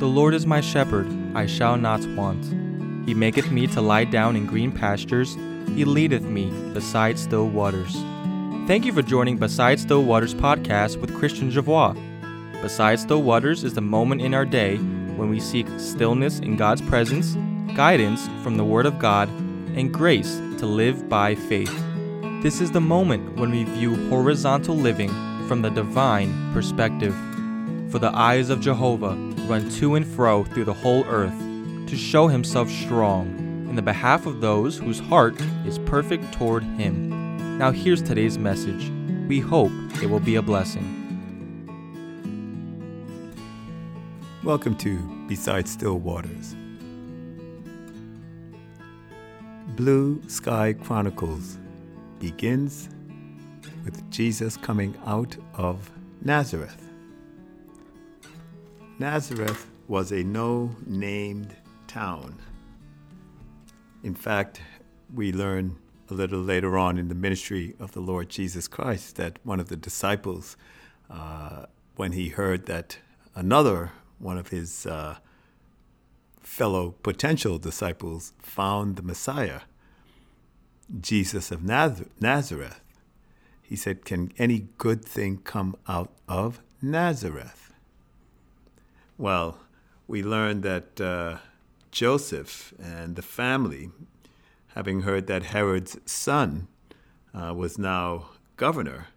The Lord is my shepherd, I shall not want. He maketh me to lie down in green pastures, He leadeth me beside still waters. Thank you for joining Beside Still Waters podcast with Christian Javois. Beside Still Waters is the moment in our day when we seek stillness in God's presence, guidance from the Word of God, and grace to live by faith. This is the moment when we view horizontal living from the divine perspective. For the eyes of Jehovah run to and fro through the whole earth to show himself strong in the behalf of those whose heart is perfect toward him. Now, here's today's message. We hope it will be a blessing. Welcome to Beside Still Waters. Blue Sky Chronicles begins with Jesus coming out of Nazareth. Nazareth was a no named town. In fact, we learn a little later on in the ministry of the Lord Jesus Christ that one of the disciples, uh, when he heard that another one of his uh, fellow potential disciples found the Messiah, Jesus of Nazareth, he said, Can any good thing come out of Nazareth? Well, we learned that uh, Joseph and the family having heard that Herod's son uh, was now governor,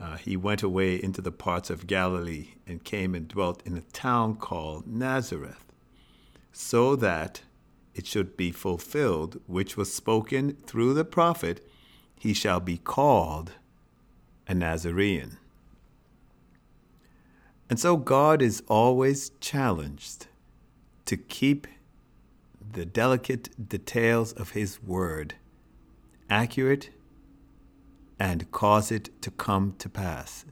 uh, he went away into the parts of Galilee and came and dwelt in a town called Nazareth, so that it should be fulfilled, which was spoken through the prophet, he shall be called a Nazarene. And so God is always challenged to keep the delicate details of His Word accurate and cause it to come to pass.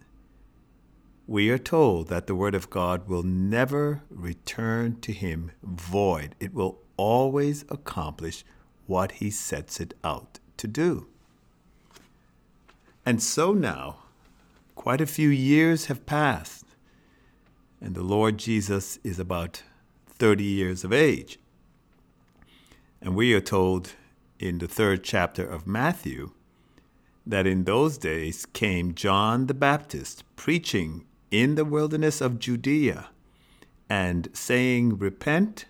We are told that the Word of God will never return to Him void, it will always accomplish what He sets it out to do. And so now, quite a few years have passed, and the Lord Jesus is about 30 years of age. And we are told in the third chapter of Matthew that in those days came John the Baptist preaching in the wilderness of Judea and saying, Repent,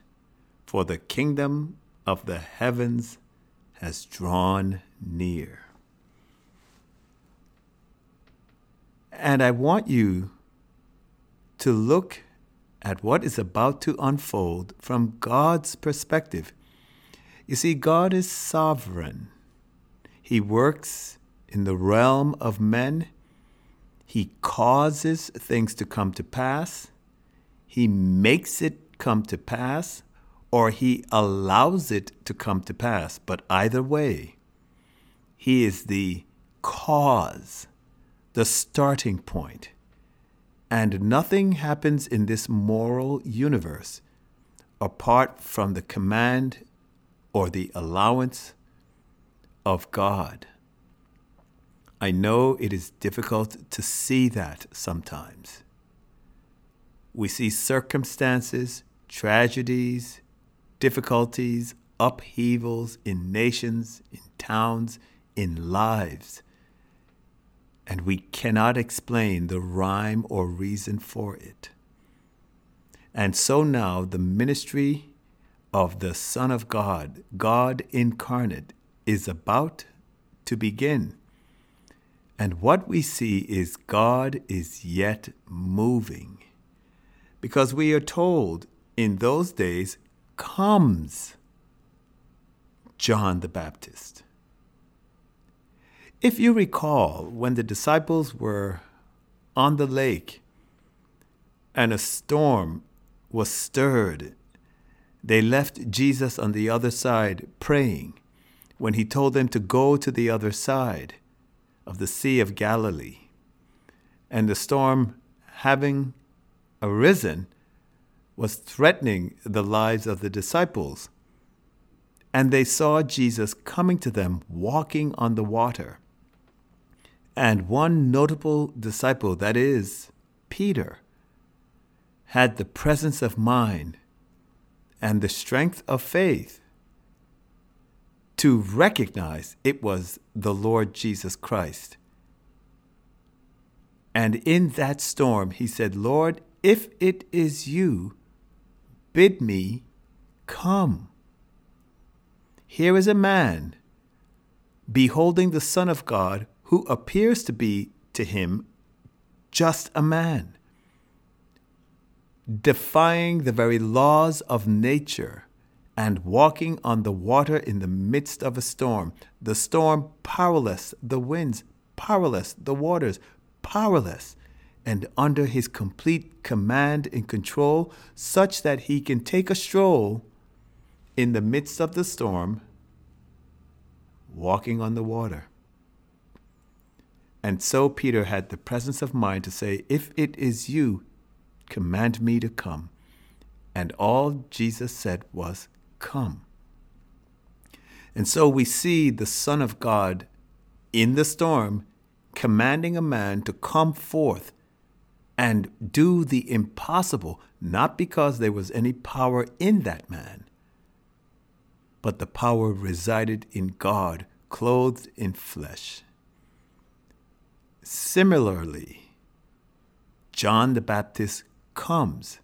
for the kingdom of the heavens has drawn near. And I want you to look at what is about to unfold from God's perspective. You see, God is sovereign. He works in the realm of men. He causes things to come to pass. He makes it come to pass, or He allows it to come to pass. But either way, He is the cause, the starting point. And nothing happens in this moral universe apart from the command or the allowance of God. I know it is difficult to see that sometimes. We see circumstances, tragedies, difficulties, upheavals in nations, in towns, in lives, and we cannot explain the rhyme or reason for it. And so now the ministry of the Son of God, God incarnate, is about to begin. And what we see is God is yet moving. Because we are told in those days comes John the Baptist. If you recall, when the disciples were on the lake and a storm was stirred they left Jesus on the other side praying when he told them to go to the other side of the Sea of Galilee. And the storm, having arisen, was threatening the lives of the disciples. And they saw Jesus coming to them walking on the water. And one notable disciple, that is, Peter, had the presence of mind and the strength of faith to recognize it was the Lord Jesus Christ. And in that storm, he said, Lord, if it is you, bid me come. Here is a man beholding the Son of God who appears to be to him just a man, defying the very laws of nature and walking on the water in the midst of a storm. The storm powerless, the winds powerless, the waters powerless, and under his complete command and control, such that he can take a stroll in the midst of the storm, walking on the water. And so Peter had the presence of mind to say, If it is you, command me to come. And all Jesus said was, Come. And so we see the Son of God in the storm commanding a man to come forth and do the impossible, not because there was any power in that man, but the power resided in God, clothed in flesh. Similarly, John the Baptist comes.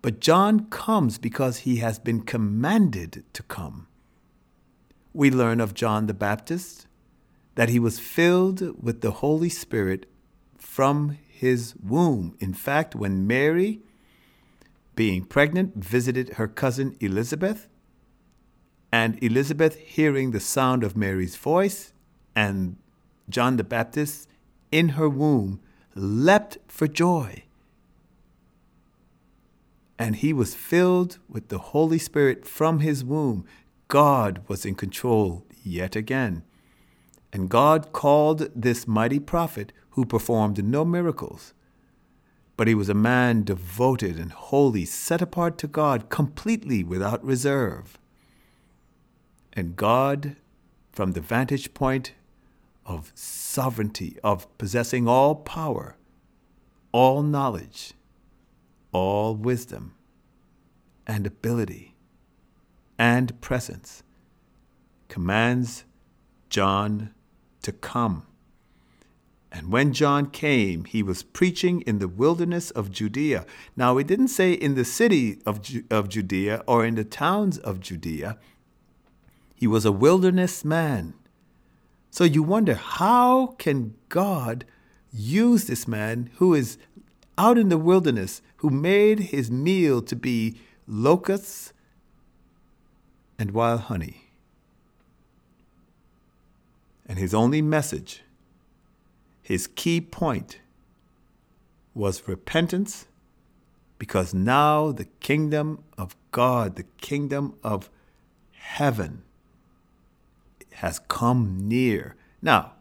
But John comes because he has been commanded to come. We learn of John the Baptist that he was filled with the Holy Spirit from his womb. In fact, when Mary, being pregnant, visited her cousin Elizabeth, and Elizabeth, hearing the sound of Mary's voice, and John the Baptist in her womb leapt for joy. And he was filled with the Holy Spirit from his womb. God was in control yet again. And God called this mighty prophet who performed no miracles. But he was a man devoted and holy, set apart to God completely without reserve. And God, from the vantage point of sovereignty, of possessing all power, all knowledge, all wisdom, and ability, and presence, commands John to come. And when John came, he was preaching in the wilderness of Judea. Now, it didn't say in the city of, Ju- of Judea or in the towns of Judea. He was a wilderness man. So you wonder how can God use this man who is out in the wilderness, who made his meal to be locusts and wild honey? And his only message, his key point, was repentance, because now the kingdom of God, the kingdom of heaven, has come near. Now,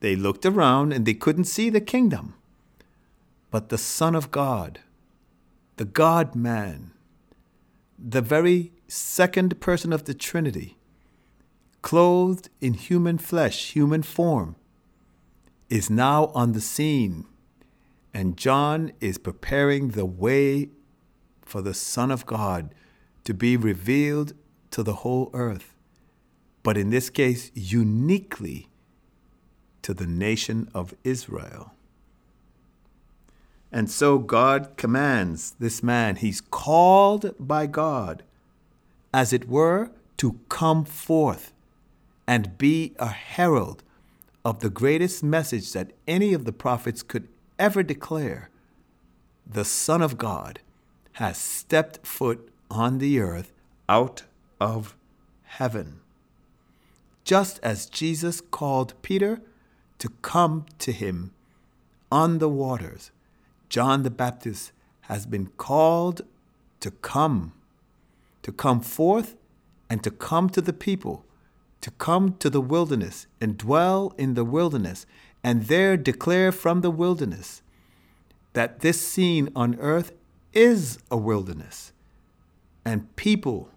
they looked around and they couldn't see the kingdom. But the Son of God, the God man, the very second person of the Trinity, clothed in human flesh, human form, is now on the scene. And John is preparing the way for the Son of God to be revealed to the whole earth but in this case, uniquely to the nation of Israel. And so God commands this man, he's called by God, as it were, to come forth and be a herald of the greatest message that any of the prophets could ever declare. The Son of God has stepped foot on the earth out of heaven just as Jesus called Peter to come to him on the waters. John the Baptist has been called to come, to come forth and to come to the people, to come to the wilderness and dwell in the wilderness, and there declare from the wilderness that this scene on earth is a wilderness, and people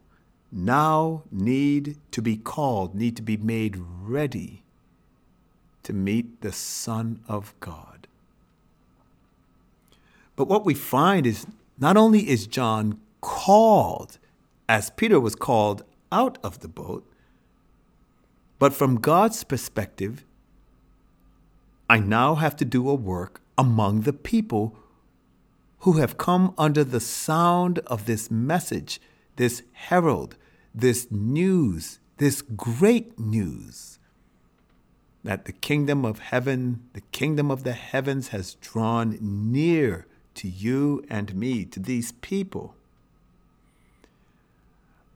now need to be called, need to be made ready to meet the Son of God. But what we find is Not only is John called, as Peter was called out of the boat, but from God's perspective, I now have to do a work among the people who have come under the sound of this message, this herald, this news, this great news that the kingdom of heaven, the kingdom of the heavens has drawn near to you and me, to these people.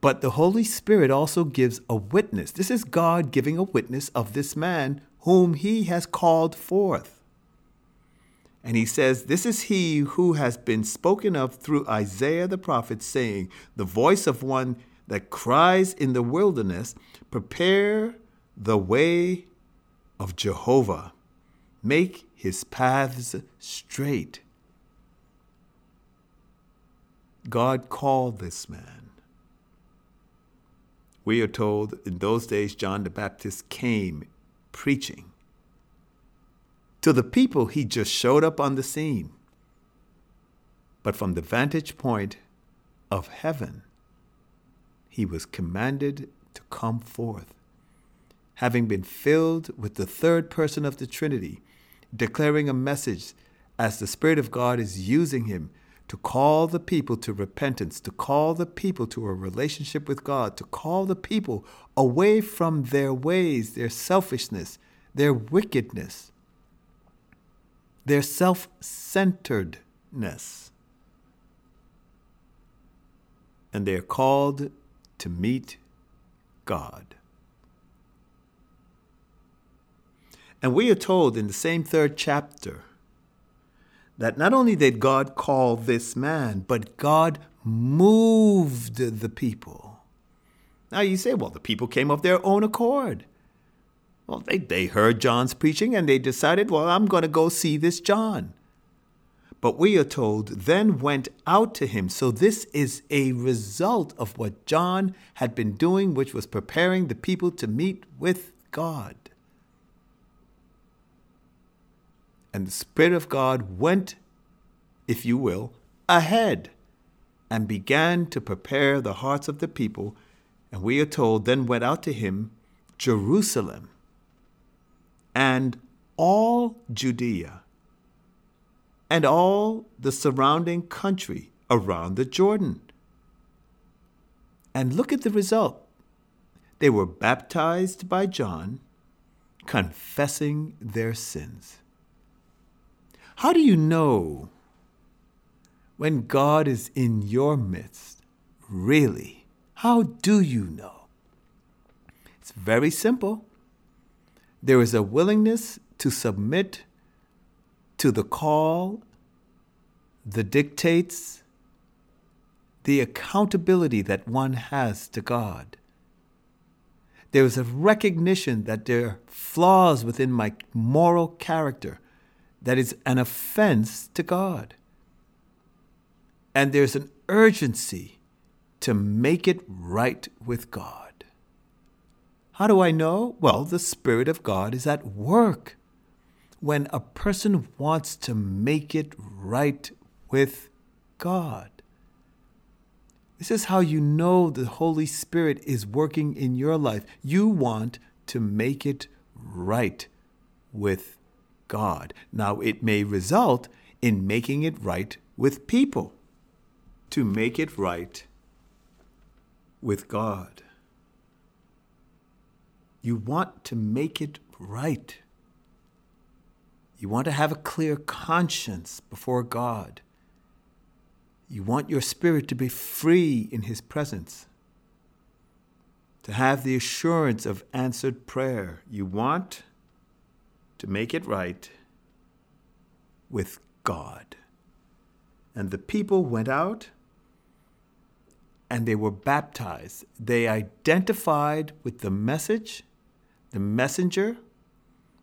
But the Holy Spirit also gives a witness. This is God giving a witness of this man whom he has called forth. And he says, This is he who has been spoken of through Isaiah the prophet, saying, The voice of one that cries in the wilderness, Prepare the way of Jehovah, make his paths straight. God called this man. We are told in those days John the Baptist came preaching. To the people, he just showed up on the scene. But from the vantage point of heaven, he was commanded to come forth, having been filled with the third person of the Trinity, declaring a message as the Spirit of God is using him to call the people to repentance, to call the people to a relationship with God, to call the people away from their ways, their selfishness, their wickedness, their self centeredness. And they are called to meet God. And we are told in the same third chapter that not only did God call this man, but God moved the people. Now you say, well, the people came of their own accord. Well, they, they heard John's preaching and they decided, well, I'm going to go see this John. But we are told, then went out to him. So this is a result of what John had been doing, which was preparing the people to meet with God. And the Spirit of God went, if you will, ahead and began to prepare the hearts of the people. And we are told, then went out to him Jerusalem and all Judea and all the surrounding country around the Jordan. And look at the result. They were baptized by John, confessing their sins. How do you know when God is in your midst? Really? How do you know? It's very simple. There is a willingness to submit to the call, the dictates, the accountability that one has to God. There is a recognition that there are flaws within my moral character that is an offense to God. And there's an urgency to make it right with God. How do I know? Well, the Spirit of God is at work when a person wants to make it right with God. This is how you know the Holy Spirit is working in your life. You want to make it right with God. Now, it may result in making it right with people, to make it right with God. You want to make it right. You want to have a clear conscience before God. You want your spirit to be free in His presence, to have the assurance of answered prayer. You want to make it right with God. And the people went out and they were baptized. They identified with the message, the messenger,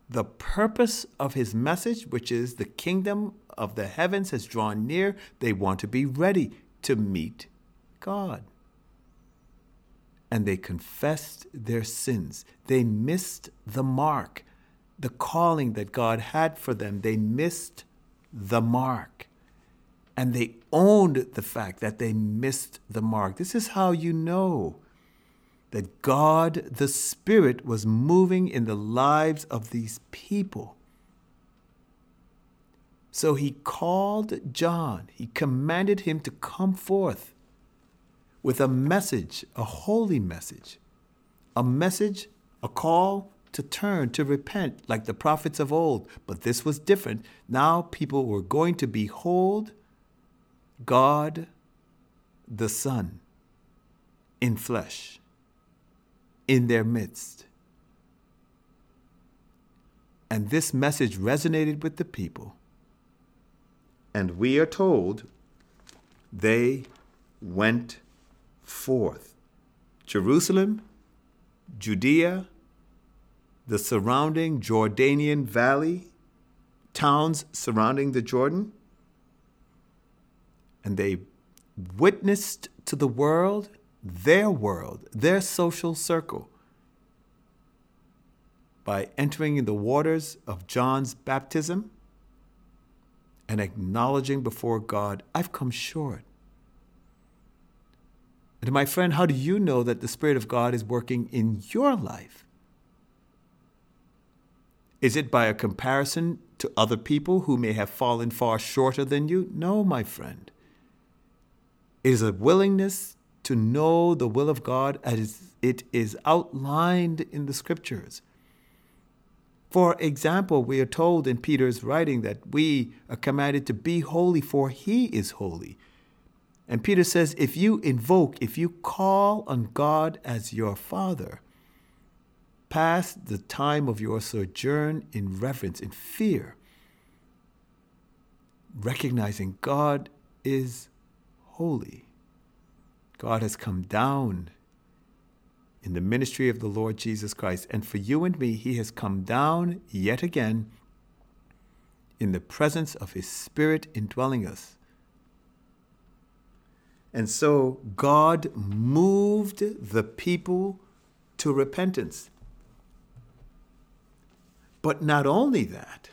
the purpose of his message, which is the kingdom of the heavens has drawn near. They want to be ready to meet God. And they confessed their sins. They missed the mark the calling that God had for them. They missed the mark. And they owned the fact that they missed the mark. This is how you know that God, the Spirit, was moving in the lives of these people. So he called John, he commanded him to come forth with a message, a holy message, a message, a call to turn, to repent, like the prophets of old. But this was different. Now people were going to behold God the Son in flesh, in their midst. And this message resonated with the people. And we are told they went forth. Jerusalem, Judea, the surrounding Jordanian valley, towns surrounding the Jordan, and they witnessed to the world, their world, their social circle, by entering in the waters of John's baptism and acknowledging before God, I've come short. And my friend, how do you know that the Spirit of God is working in your life? Is it by a comparison to other people who may have fallen far shorter than you? No, my friend. It is a willingness to know the will of God as it is outlined in the scriptures. For example, we are told in Peter's writing that we are commanded to be holy, for he is holy. And Peter says, if you invoke, if you call on God as your Father, pass the time of your sojourn in reverence, in fear, recognizing God is holy. God has come down in the ministry of the Lord Jesus Christ. And for you and me, He has come down yet again in the presence of His Spirit indwelling us and so God moved the people to repentance. But not only that,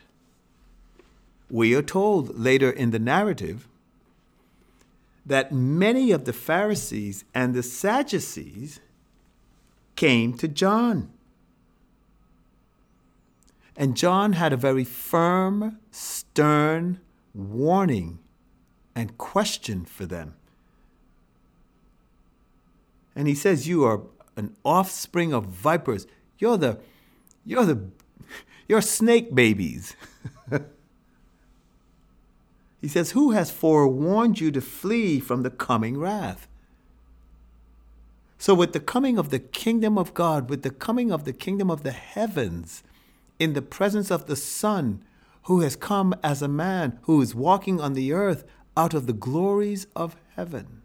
we are told later in the narrative that many of the Pharisees and the Sadducees came to John. And John had a very firm, stern warning and question for them. And he says, You are an offspring of vipers. You're the, you're the, you're snake babies. he says, Who has forewarned you to flee from the coming wrath? So, with the coming of the kingdom of God, with the coming of the kingdom of the heavens, in the presence of the Son, who has come as a man, who is walking on the earth out of the glories of heaven,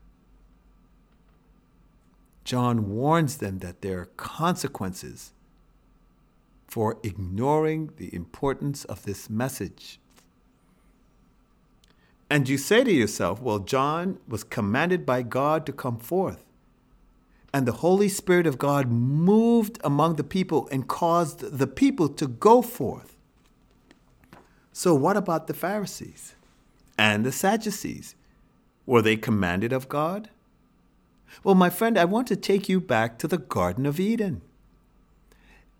John warns them that there are consequences for ignoring the importance of this message. And you say to yourself, well, John was commanded by God to come forth. And the Holy Spirit of God moved among the people and caused the people to go forth. So, what about the Pharisees and the Sadducees? Were they commanded of God? Well, my friend, I want to take you back to the Garden of Eden.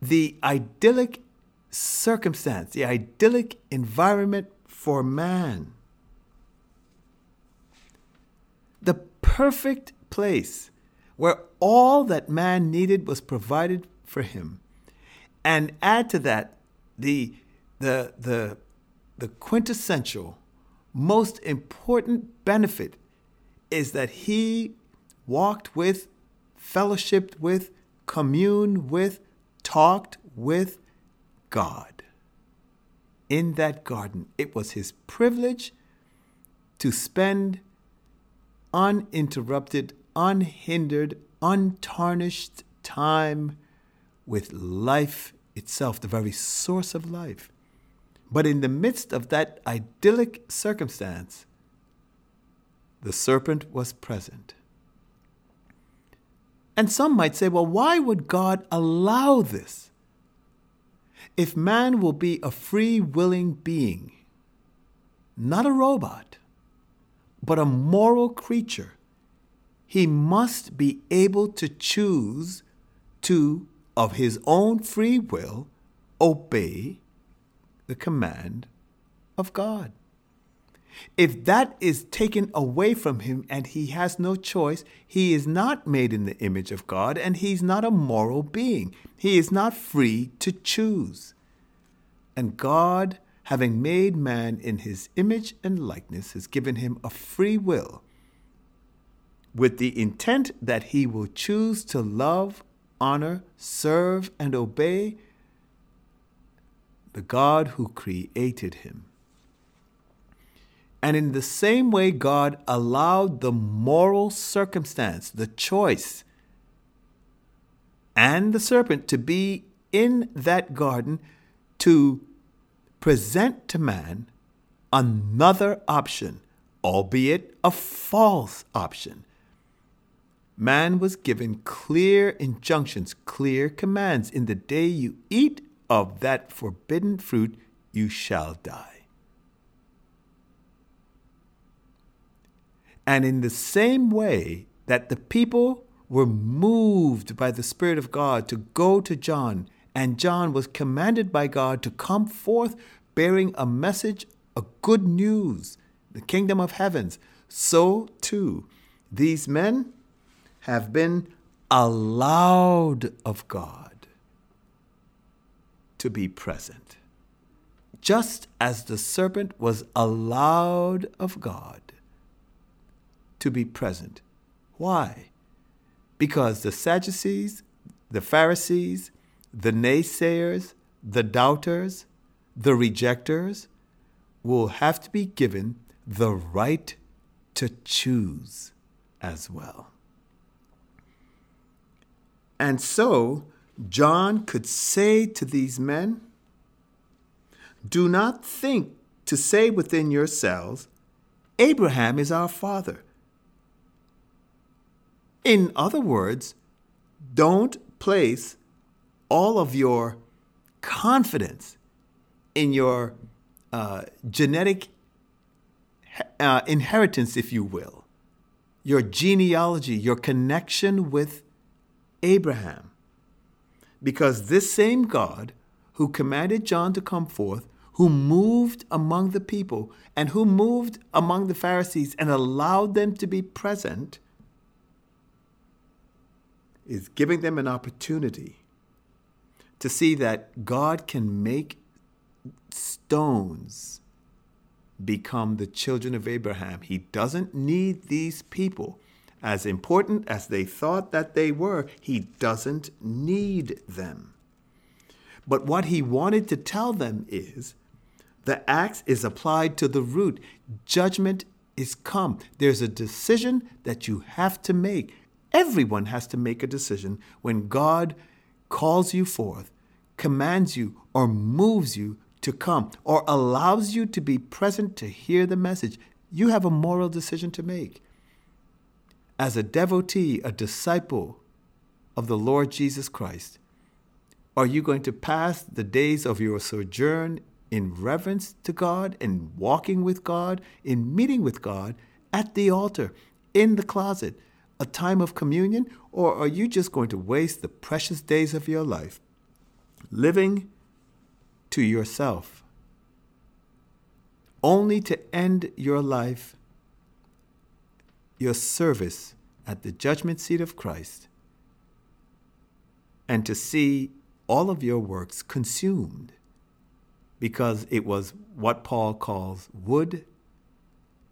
The idyllic circumstance, the idyllic environment for man. The perfect place where all that man needed was provided for him. And add to that the, the, the, the quintessential, most important benefit is that he walked with, fellowshipped with, communed with, talked with God. In that garden, it was his privilege to spend uninterrupted, unhindered, untarnished time with life itself, the very source of life. But in the midst of that idyllic circumstance, the serpent was present. And some might say, well, why would God allow this? If man will be a free willing being, not a robot, but a moral creature, he must be able to choose to, of his own free will, obey the command of God. If that is taken away from him and he has no choice, he is not made in the image of God and he's not a moral being. He is not free to choose. And God, having made man in his image and likeness, has given him a free will with the intent that he will choose to love, honor, serve, and obey the God who created him. And in the same way, God allowed the moral circumstance, the choice, and the serpent to be in that garden to present to man another option, albeit a false option. Man was given clear injunctions, clear commands. In the day you eat of that forbidden fruit, you shall die. And in the same way that the people were moved by the Spirit of God to go to John, and John was commanded by God to come forth bearing a message, a good news, the kingdom of heavens, so too these men have been allowed of God to be present. Just as the serpent was allowed of God to be present. Why? Because the Sadducees, the Pharisees, the naysayers, the doubters, the rejectors will have to be given the right to choose as well. And so, John could say to these men, Do not think to say within yourselves, Abraham is our father. In other words, don't place all of your confidence in your uh, genetic uh, inheritance, if you will, your genealogy, your connection with Abraham. Because this same God who commanded John to come forth, who moved among the people, and who moved among the Pharisees and allowed them to be present is giving them an opportunity to see that God can make stones become the children of Abraham. He doesn't need these people. As important as they thought that they were, he doesn't need them. But what he wanted to tell them is the axe is applied to the root. Judgment is come. There's a decision that you have to make. Everyone has to make a decision when God calls you forth, commands you, or moves you to come, or allows you to be present to hear the message. You have a moral decision to make. As a devotee, a disciple of the Lord Jesus Christ, are you going to pass the days of your sojourn in reverence to God, in walking with God, in meeting with God at the altar, in the closet? A time of communion, or are you just going to waste the precious days of your life living to yourself, only to end your life, your service at the judgment seat of Christ, and to see all of your works consumed because it was what Paul calls wood,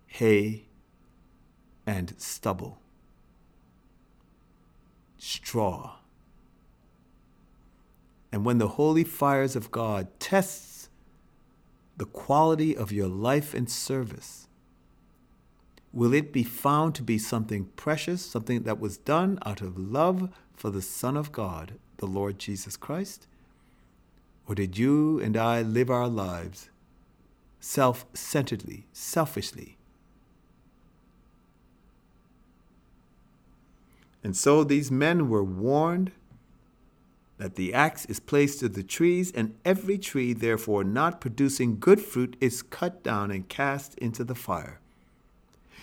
hay, and stubble straw. And when the holy fires of God tests the quality of your life and service, will it be found to be something precious, something that was done out of love for the Son of God, the Lord Jesus Christ? Or did you and I live our lives self centeredly, selfishly, And so these men were warned that the axe is placed to the trees, and every tree, therefore, not producing good fruit is cut down and cast into the fire.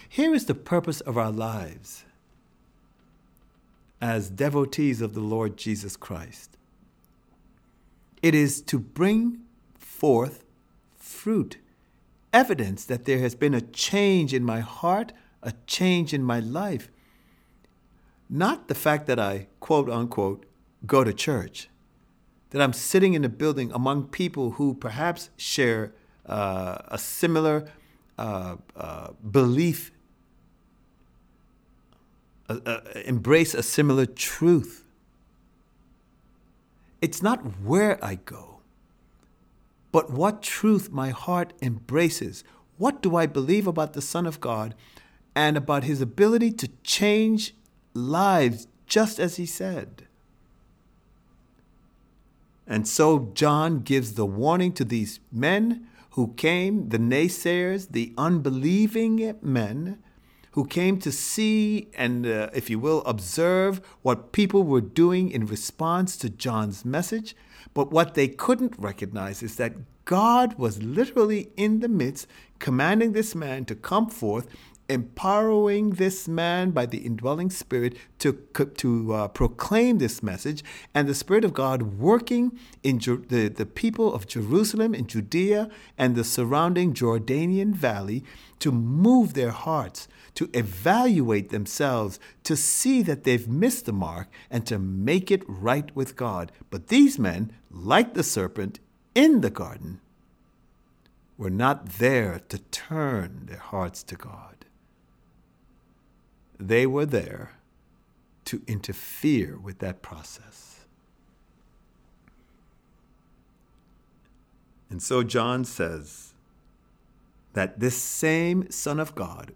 Here is the purpose of our lives as devotees of the Lord Jesus Christ it is to bring forth fruit, evidence that there has been a change in my heart, a change in my life. Not the fact that I, quote unquote, go to church, that I'm sitting in a building among people who perhaps share uh, a similar uh, uh, belief, embrace a similar truth. It's not where I go, but what truth my heart embraces. What do I believe about the Son of God and about his ability to change lives just as he said? And so John gives the warning to these men who came, the naysayers, the unbelieving men who came to see and, uh, if you will, observe what people were doing in response to John's message. But what they couldn't recognize is that God was literally in the midst, commanding this man to come forth empowering this man by the indwelling Spirit to, to uh, proclaim this message, and the Spirit of God working in the, the people of Jerusalem and Judea and the surrounding Jordanian valley to move their hearts, to evaluate themselves, to see that they've missed the mark, and to make it right with God. But these men, like the serpent in the garden, were not there to turn their hearts to God. They were there to interfere with that process. And so John says that this same Son of God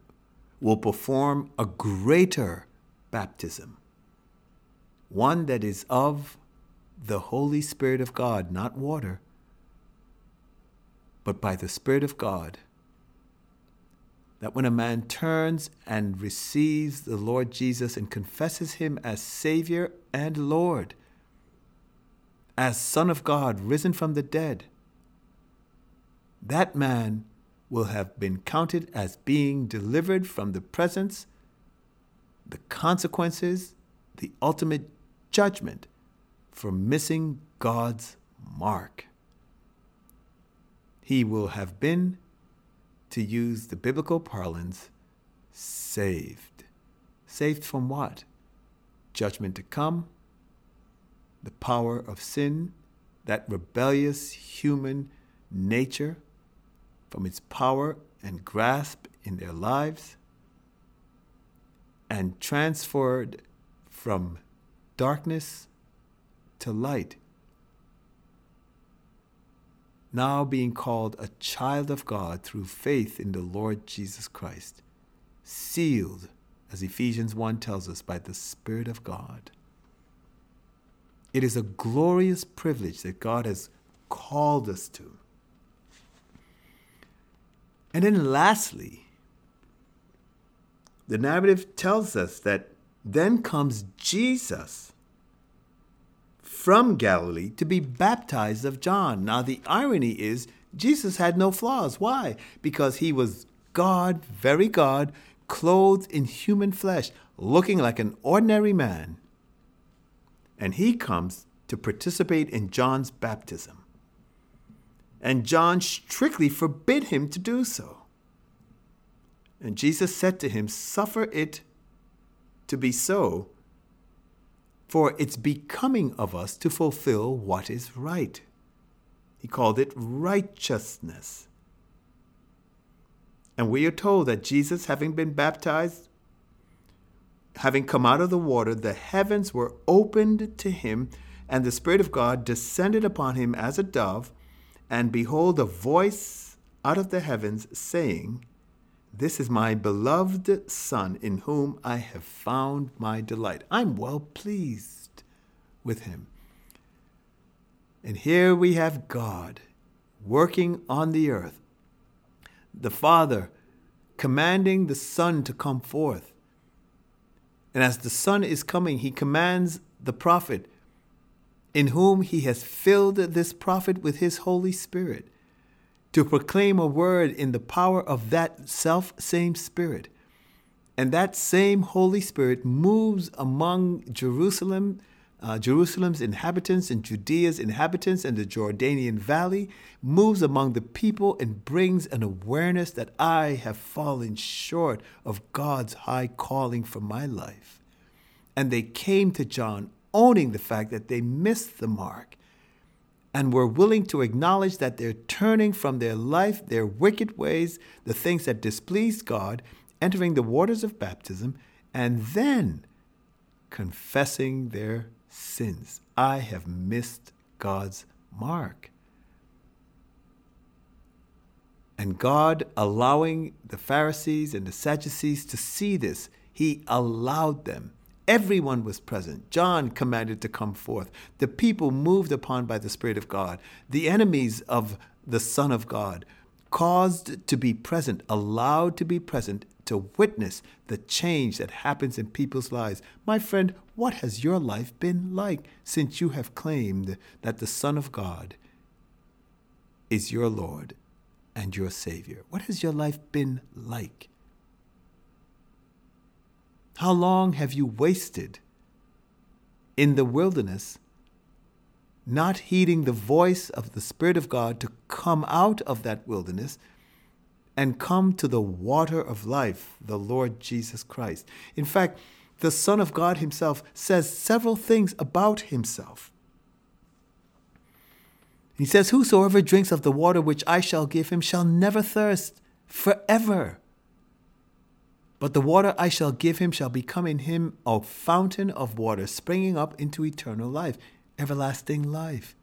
will perform a greater baptism, one that is of the Holy Spirit of God, not water, but by the Spirit of God that when a man turns and receives the Lord Jesus and confesses him as Savior and Lord, as Son of God risen from the dead, that man will have been counted as being delivered from the presence, the consequences, the ultimate judgment for missing God's mark. He will have been to use the biblical parlance, saved. Saved from what? Judgment to come, the power of sin, that rebellious human nature from its power and grasp in their lives, and transferred from darkness to light now being called a child of God through faith in the Lord Jesus Christ, sealed, as Ephesians 1 tells us, by the Spirit of God. It is a glorious privilege that God has called us to. And then, lastly, the narrative tells us that then comes Jesus from Galilee to be baptized of John. Now, the irony is, Jesus had no flaws. Why? Because he was God, very God, clothed in human flesh, looking like an ordinary man. And he comes to participate in John's baptism. And John strictly forbid him to do so. And Jesus said to him, Suffer it to be so, for it's becoming of us to fulfill what is right. He called it righteousness. And we are told that Jesus, having been baptized, having come out of the water, the heavens were opened to him, and the Spirit of God descended upon him as a dove. And behold, a voice out of the heavens saying, this is my beloved Son, in whom I have found my delight. I'm well pleased with him. And here we have God working on the earth, the Father commanding the Son to come forth. And as the Son is coming, he commands the prophet, in whom he has filled this prophet with his Holy Spirit to proclaim a word in the power of that self same Spirit. And that same Holy Spirit moves among Jerusalem, uh, Jerusalem's inhabitants and Judea's inhabitants and the Jordanian Valley, moves among the people and brings an awareness that I have fallen short of God's high calling for my life. And they came to John owning the fact that they missed the mark and were willing to acknowledge that they're turning from their life, their wicked ways, the things that displeased God, entering the waters of baptism, and then confessing their sins. I have missed God's mark. And God allowing the Pharisees and the Sadducees to see this, He allowed them. Everyone was present. John commanded to come forth. The people moved upon by the Spirit of God. The enemies of the Son of God caused to be present, allowed to be present to witness the change that happens in people's lives. My friend, what has your life been like since you have claimed that the Son of God is your Lord and your Savior? What has your life been like? How long have you wasted in the wilderness, not heeding the voice of the Spirit of God to come out of that wilderness and come to the water of life, the Lord Jesus Christ. In fact, the Son of God Himself says several things about Himself. He says, Whosoever drinks of the water which I shall give him shall never thirst forever. But the water I shall give him shall become in him a fountain of water springing up into eternal life, everlasting life.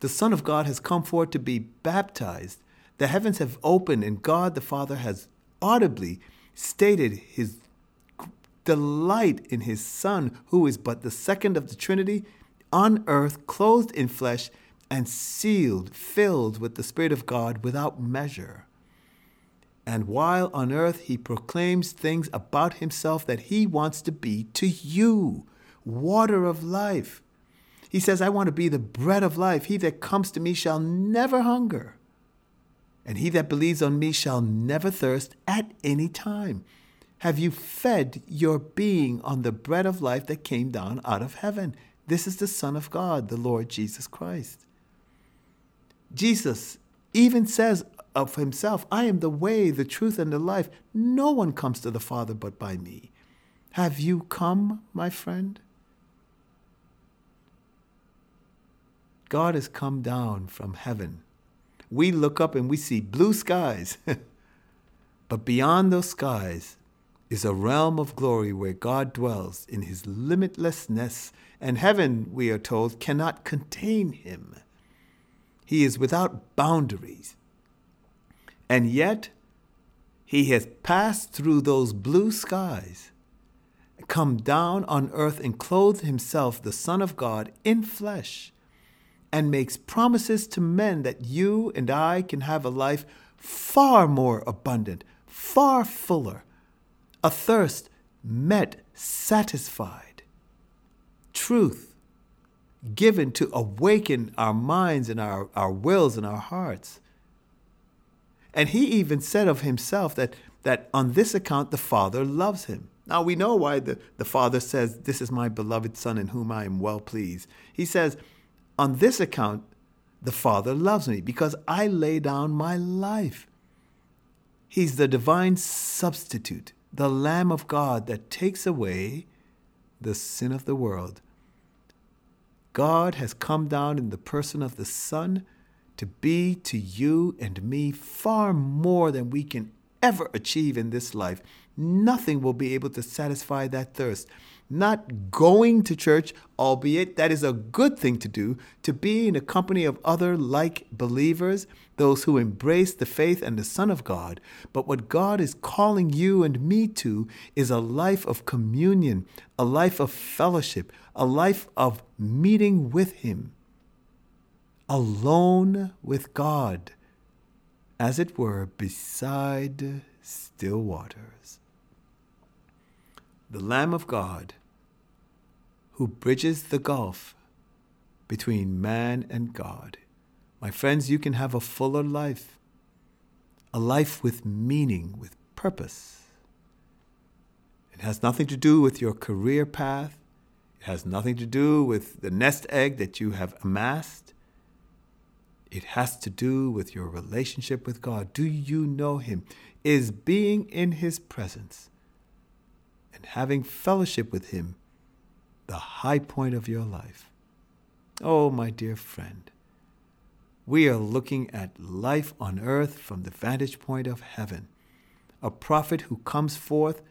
The Son of God has come forth to be baptized the heavens have opened, and God the Father has audibly stated his delight in his Son, who is but the second of the Trinity, on earth, clothed in flesh, and sealed, filled with the Spirit of God without measure. And while on earth, he proclaims things about himself that he wants to be to you water of life. He says, I want to be the bread of life. He that comes to me shall never hunger and he that believes on me shall never thirst at any time. Have you fed your being on the bread of life that came down out of heaven? This is the Son of God, the Lord Jesus Christ. Jesus even says of himself, I am the way, the truth, and the life. No one comes to the Father but by me. Have you come, my friend? God has come down from heaven we look up and we see blue skies. but beyond those skies is a realm of glory where God dwells in his limitlessness, and heaven, we are told, cannot contain him. He is without boundaries. And yet, he has passed through those blue skies, come down on earth, and clothed himself, the Son of God, in flesh and makes promises to men that you and I can have a life far more abundant, far fuller, a thirst met, satisfied, truth given to awaken our minds and our, our wills and our hearts. And he even said of himself that, that on this account the Father loves him. Now we know why the, the Father says, This is my beloved Son in whom I am well pleased. He says, on this account, the Father loves me because I lay down my life. He's the divine substitute, the Lamb of God that takes away the sin of the world. God has come down in the person of the Son to be to you and me far more than we can ever achieve in this life. Nothing will be able to satisfy that thirst not going to church, albeit that is a good thing to do, to be in the company of other like believers, those who embrace the faith and the Son of God. But what God is calling you and me to is a life of communion, a life of fellowship, a life of meeting with Him, alone with God, as it were, beside still waters. The Lamb of God who bridges the gulf between man and God. My friends, you can have a fuller life, a life with meaning, with purpose, It has nothing to do with your career path. It has nothing to do with the nest egg that you have amassed. It has to do with your relationship with God. Do you know Him? Is being in His presence and having fellowship with Him the high point of your life? Oh, my dear friend, we are looking at life on earth from the vantage point of heaven. A prophet who comes forth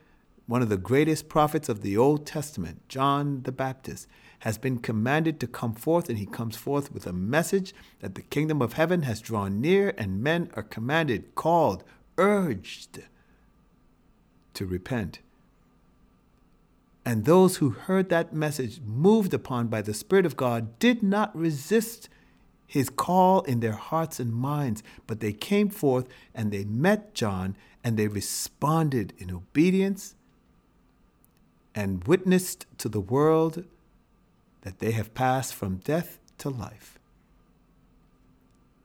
one of the greatest prophets of the Old Testament, John the Baptist, has been commanded to come forth, and he comes forth with a message that the kingdom of heaven has drawn near, and men are commanded, called, urged to repent. And those who heard that message, moved upon by the Spirit of God, did not resist his call in their hearts and minds, but they came forth and they met John and they responded in obedience and witnessed to the world that they have passed from death to life.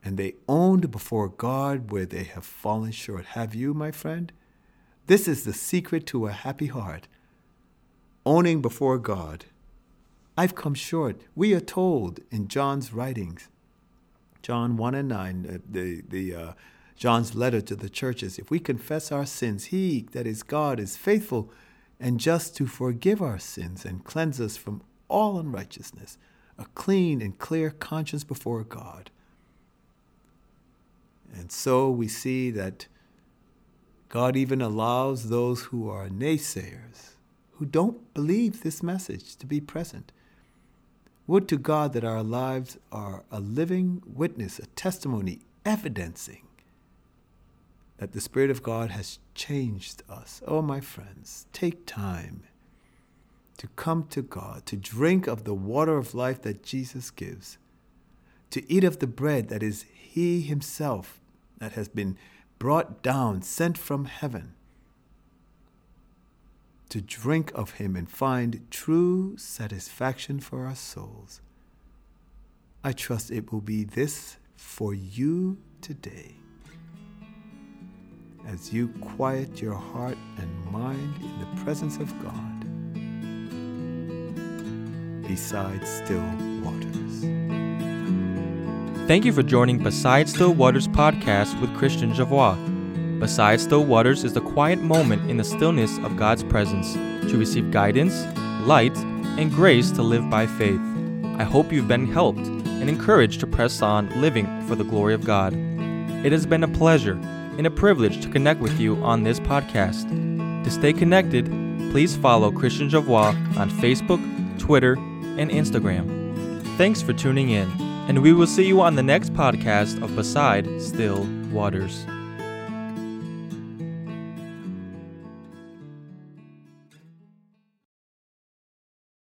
And they owned before God where they have fallen short. Have you, my friend? This is the secret to a happy heart. Owning before God. I've come short. We are told in John's writings, John 1 and 9, uh, the, the, uh, John's letter to the churches, if we confess our sins, he, that is God, is faithful and just to forgive our sins and cleanse us from all unrighteousness, a clean and clear conscience before God. And so we see that God even allows those who are naysayers, who don't believe this message, to be present. Would to God that our lives are a living witness, a testimony evidencing that the Spirit of God has changed us. Oh, my friends, take time to come to God, to drink of the water of life that Jesus gives, to eat of the bread that is He Himself that has been brought down, sent from heaven, to drink of Him and find true satisfaction for our souls. I trust it will be this for you today as you quiet your heart and mind in the presence of God beside still waters. Thank you for joining Beside Still Waters podcast with Christian Javois. Beside Still Waters is the quiet moment in the stillness of God's presence to receive guidance, light, and grace to live by faith. I hope you've been helped and encouraged to press on living for the glory of God. It has been a pleasure and a privilege to connect with you on this podcast. To stay connected, please follow Christian Javois on Facebook, Twitter, and Instagram. Thanks for tuning in, and we will see you on the next podcast of Beside Still Waters.